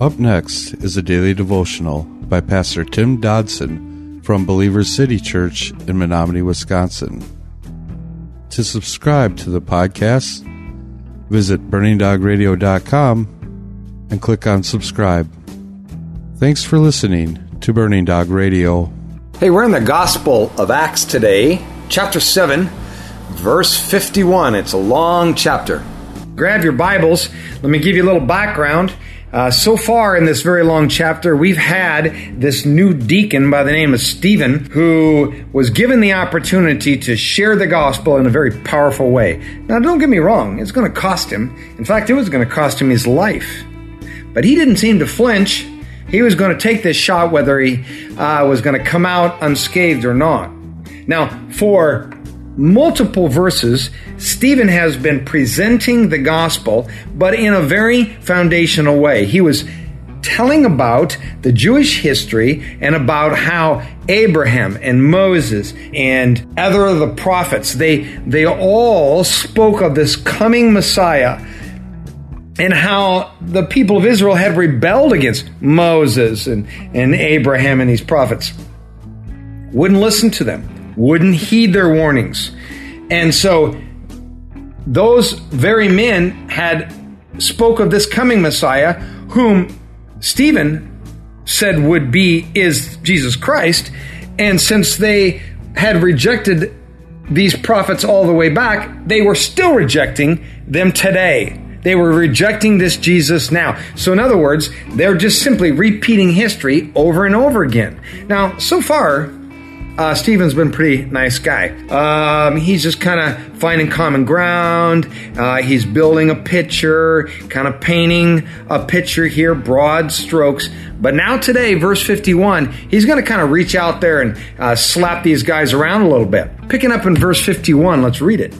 Up next is a daily devotional by Pastor Tim Dodson from Believers City Church in Menominee, Wisconsin. To subscribe to the podcast, visit burningdogradio.com and click on subscribe. Thanks for listening to Burning Dog Radio. Hey, we're in the Gospel of Acts today, chapter 7, verse 51. It's a long chapter. Grab your Bibles. Let me give you a little background. Uh, so far in this very long chapter, we've had this new deacon by the name of Stephen who was given the opportunity to share the gospel in a very powerful way. Now, don't get me wrong, it's going to cost him. In fact, it was going to cost him his life. But he didn't seem to flinch. He was going to take this shot whether he uh, was going to come out unscathed or not. Now, for multiple verses, Stephen has been presenting the gospel, but in a very foundational way. He was telling about the Jewish history and about how Abraham and Moses and other of the prophets, they, they all spoke of this coming Messiah and how the people of Israel had rebelled against Moses and, and Abraham and these prophets. Wouldn't listen to them wouldn't heed their warnings. And so those very men had spoke of this coming Messiah whom Stephen said would be is Jesus Christ and since they had rejected these prophets all the way back they were still rejecting them today they were rejecting this Jesus now. So, in other words, they're just simply repeating history over and over again. Now, so far, uh, Stephen's been pretty nice guy. Um, he's just kind of finding common ground. Uh, he's building a picture, kind of painting a picture here, broad strokes. But now today, verse 51, he's going to kind of reach out there and uh, slap these guys around a little bit. Picking up in verse 51, let's read it.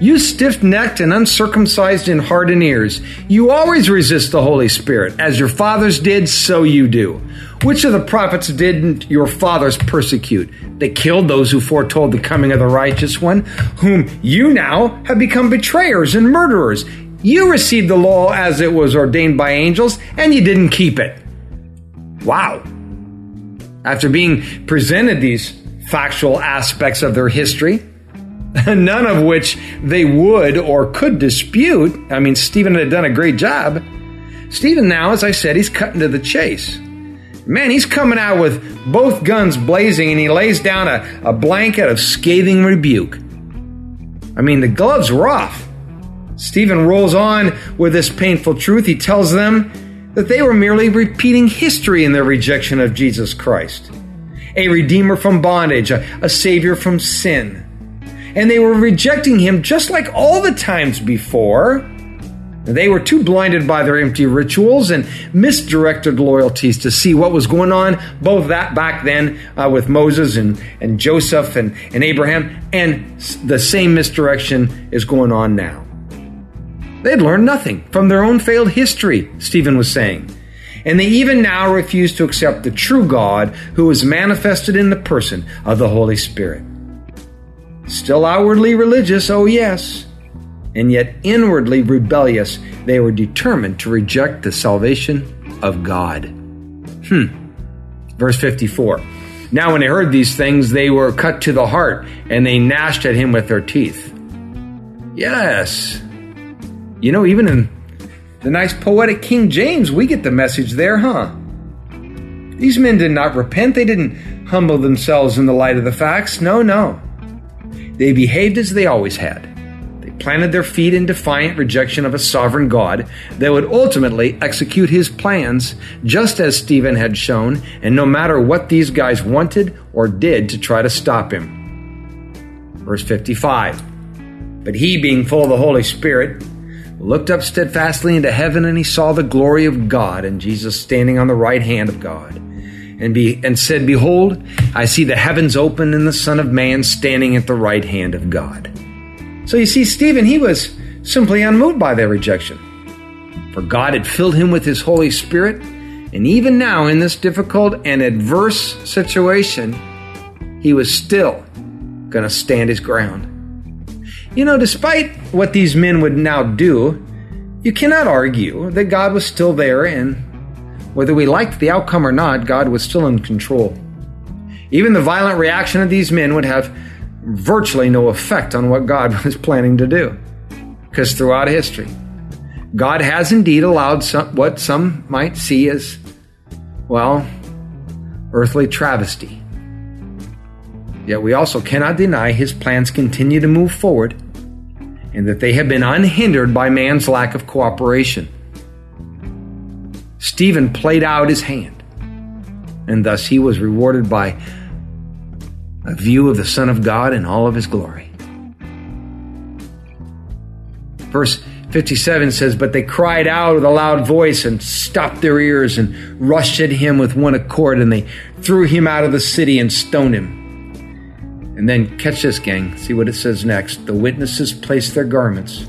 You stiff necked and uncircumcised in heart and ears, you always resist the Holy Spirit. As your fathers did, so you do. Which of the prophets didn't your fathers persecute? They killed those who foretold the coming of the righteous one, whom you now have become betrayers and murderers. You received the law as it was ordained by angels, and you didn't keep it. Wow. After being presented these factual aspects of their history, none of which they would or could dispute. I mean, Stephen had done a great job. Stephen now, as I said, he's cutting to the chase. Man, he's coming out with both guns blazing and he lays down a, a blanket of scathing rebuke. I mean, the gloves were off. Stephen rolls on with this painful truth. He tells them that they were merely repeating history in their rejection of Jesus Christ a redeemer from bondage, a, a savior from sin and they were rejecting him just like all the times before. They were too blinded by their empty rituals and misdirected loyalties to see what was going on, both that back then uh, with Moses and, and Joseph and, and Abraham, and the same misdirection is going on now. They'd learned nothing from their own failed history, Stephen was saying. And they even now refuse to accept the true God who is manifested in the person of the Holy Spirit. Still outwardly religious, oh yes, and yet inwardly rebellious, they were determined to reject the salvation of God. Hmm. Verse 54. Now, when they heard these things, they were cut to the heart, and they gnashed at him with their teeth. Yes. You know, even in the nice poetic King James, we get the message there, huh? These men did not repent. They didn't humble themselves in the light of the facts. No, no. They behaved as they always had. They planted their feet in defiant rejection of a sovereign God that would ultimately execute his plans, just as Stephen had shown, and no matter what these guys wanted or did to try to stop him. Verse 55 But he, being full of the Holy Spirit, looked up steadfastly into heaven and he saw the glory of God and Jesus standing on the right hand of God and, be, and said, Behold, I see the heavens open and the Son of Man standing at the right hand of God. So you see, Stephen, he was simply unmoved by their rejection. For God had filled him with his Holy Spirit, and even now, in this difficult and adverse situation, he was still going to stand his ground. You know, despite what these men would now do, you cannot argue that God was still there and Whether we liked the outcome or not, God was still in control. Even the violent reaction of these men would have virtually no effect on what God was planning to do. Because throughout history, God has indeed allowed some, what some might see as, well, earthly travesty. Yet we also cannot deny his plans continue to move forward and that they have been unhindered by man's lack of cooperation. Stephen played out his hand, and thus he was rewarded by a view of the Son of God in all of his glory. Verse 57 says, But they cried out with a loud voice and stopped their ears and rushed at him with one accord, and they threw him out of the city and stoned him. And then, catch this, gang, see what it says next. The witnesses placed their garments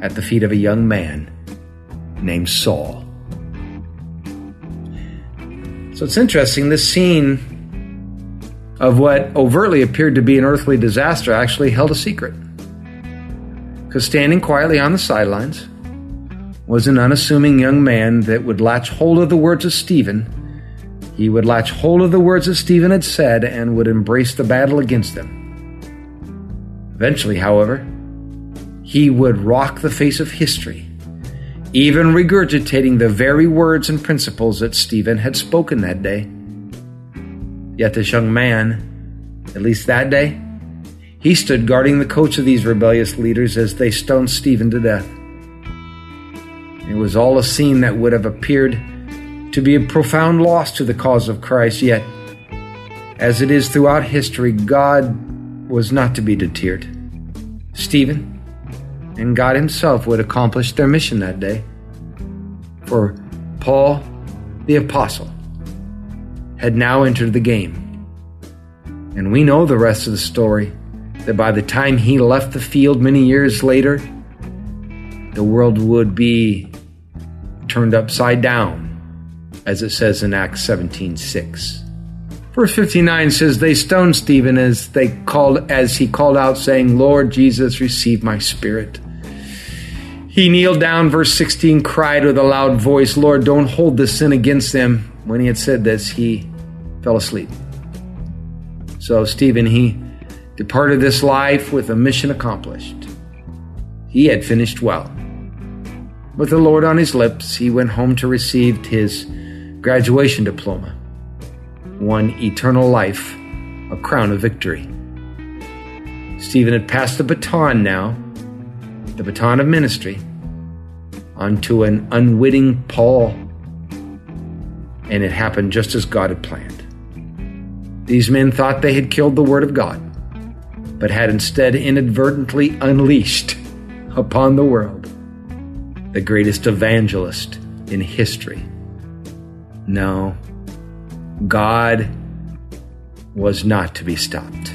at the feet of a young man named Saul. So it's interesting, this scene of what overtly appeared to be an earthly disaster actually held a secret. Because standing quietly on the sidelines was an unassuming young man that would latch hold of the words of Stephen. He would latch hold of the words that Stephen had said and would embrace the battle against them. Eventually, however, he would rock the face of history, even regurgitating the very words and principles that Stephen had spoken that day. Yet this young man, at least that day, he stood guarding the coach of these rebellious leaders as they stoned Stephen to death. It was all a scene that would have appeared to be a profound loss to the cause of Christ, yet, as it is throughout history, God was not to be deterred. Stephen and God Himself would accomplish their mission that day. For Paul, the Apostle, had now entered the game. And we know the rest of the story that by the time he left the field many years later, the world would be turned upside down, as it says in Acts 17 6. Verse 59 says, They stoned Stephen as they called as he called out, saying, Lord Jesus, receive my spirit. He kneeled down, verse 16, cried with a loud voice, Lord, don't hold this sin against them. When he had said this, he fell asleep. So Stephen, he departed this life with a mission accomplished. He had finished well. With the Lord on his lips, he went home to receive his graduation diploma, one eternal life, a crown of victory. Stephen had passed the baton now, the baton of ministry, onto an unwitting Paul, and it happened just as God had planned. These men thought they had killed the Word of God, but had instead inadvertently unleashed upon the world the greatest evangelist in history. No, God was not to be stopped.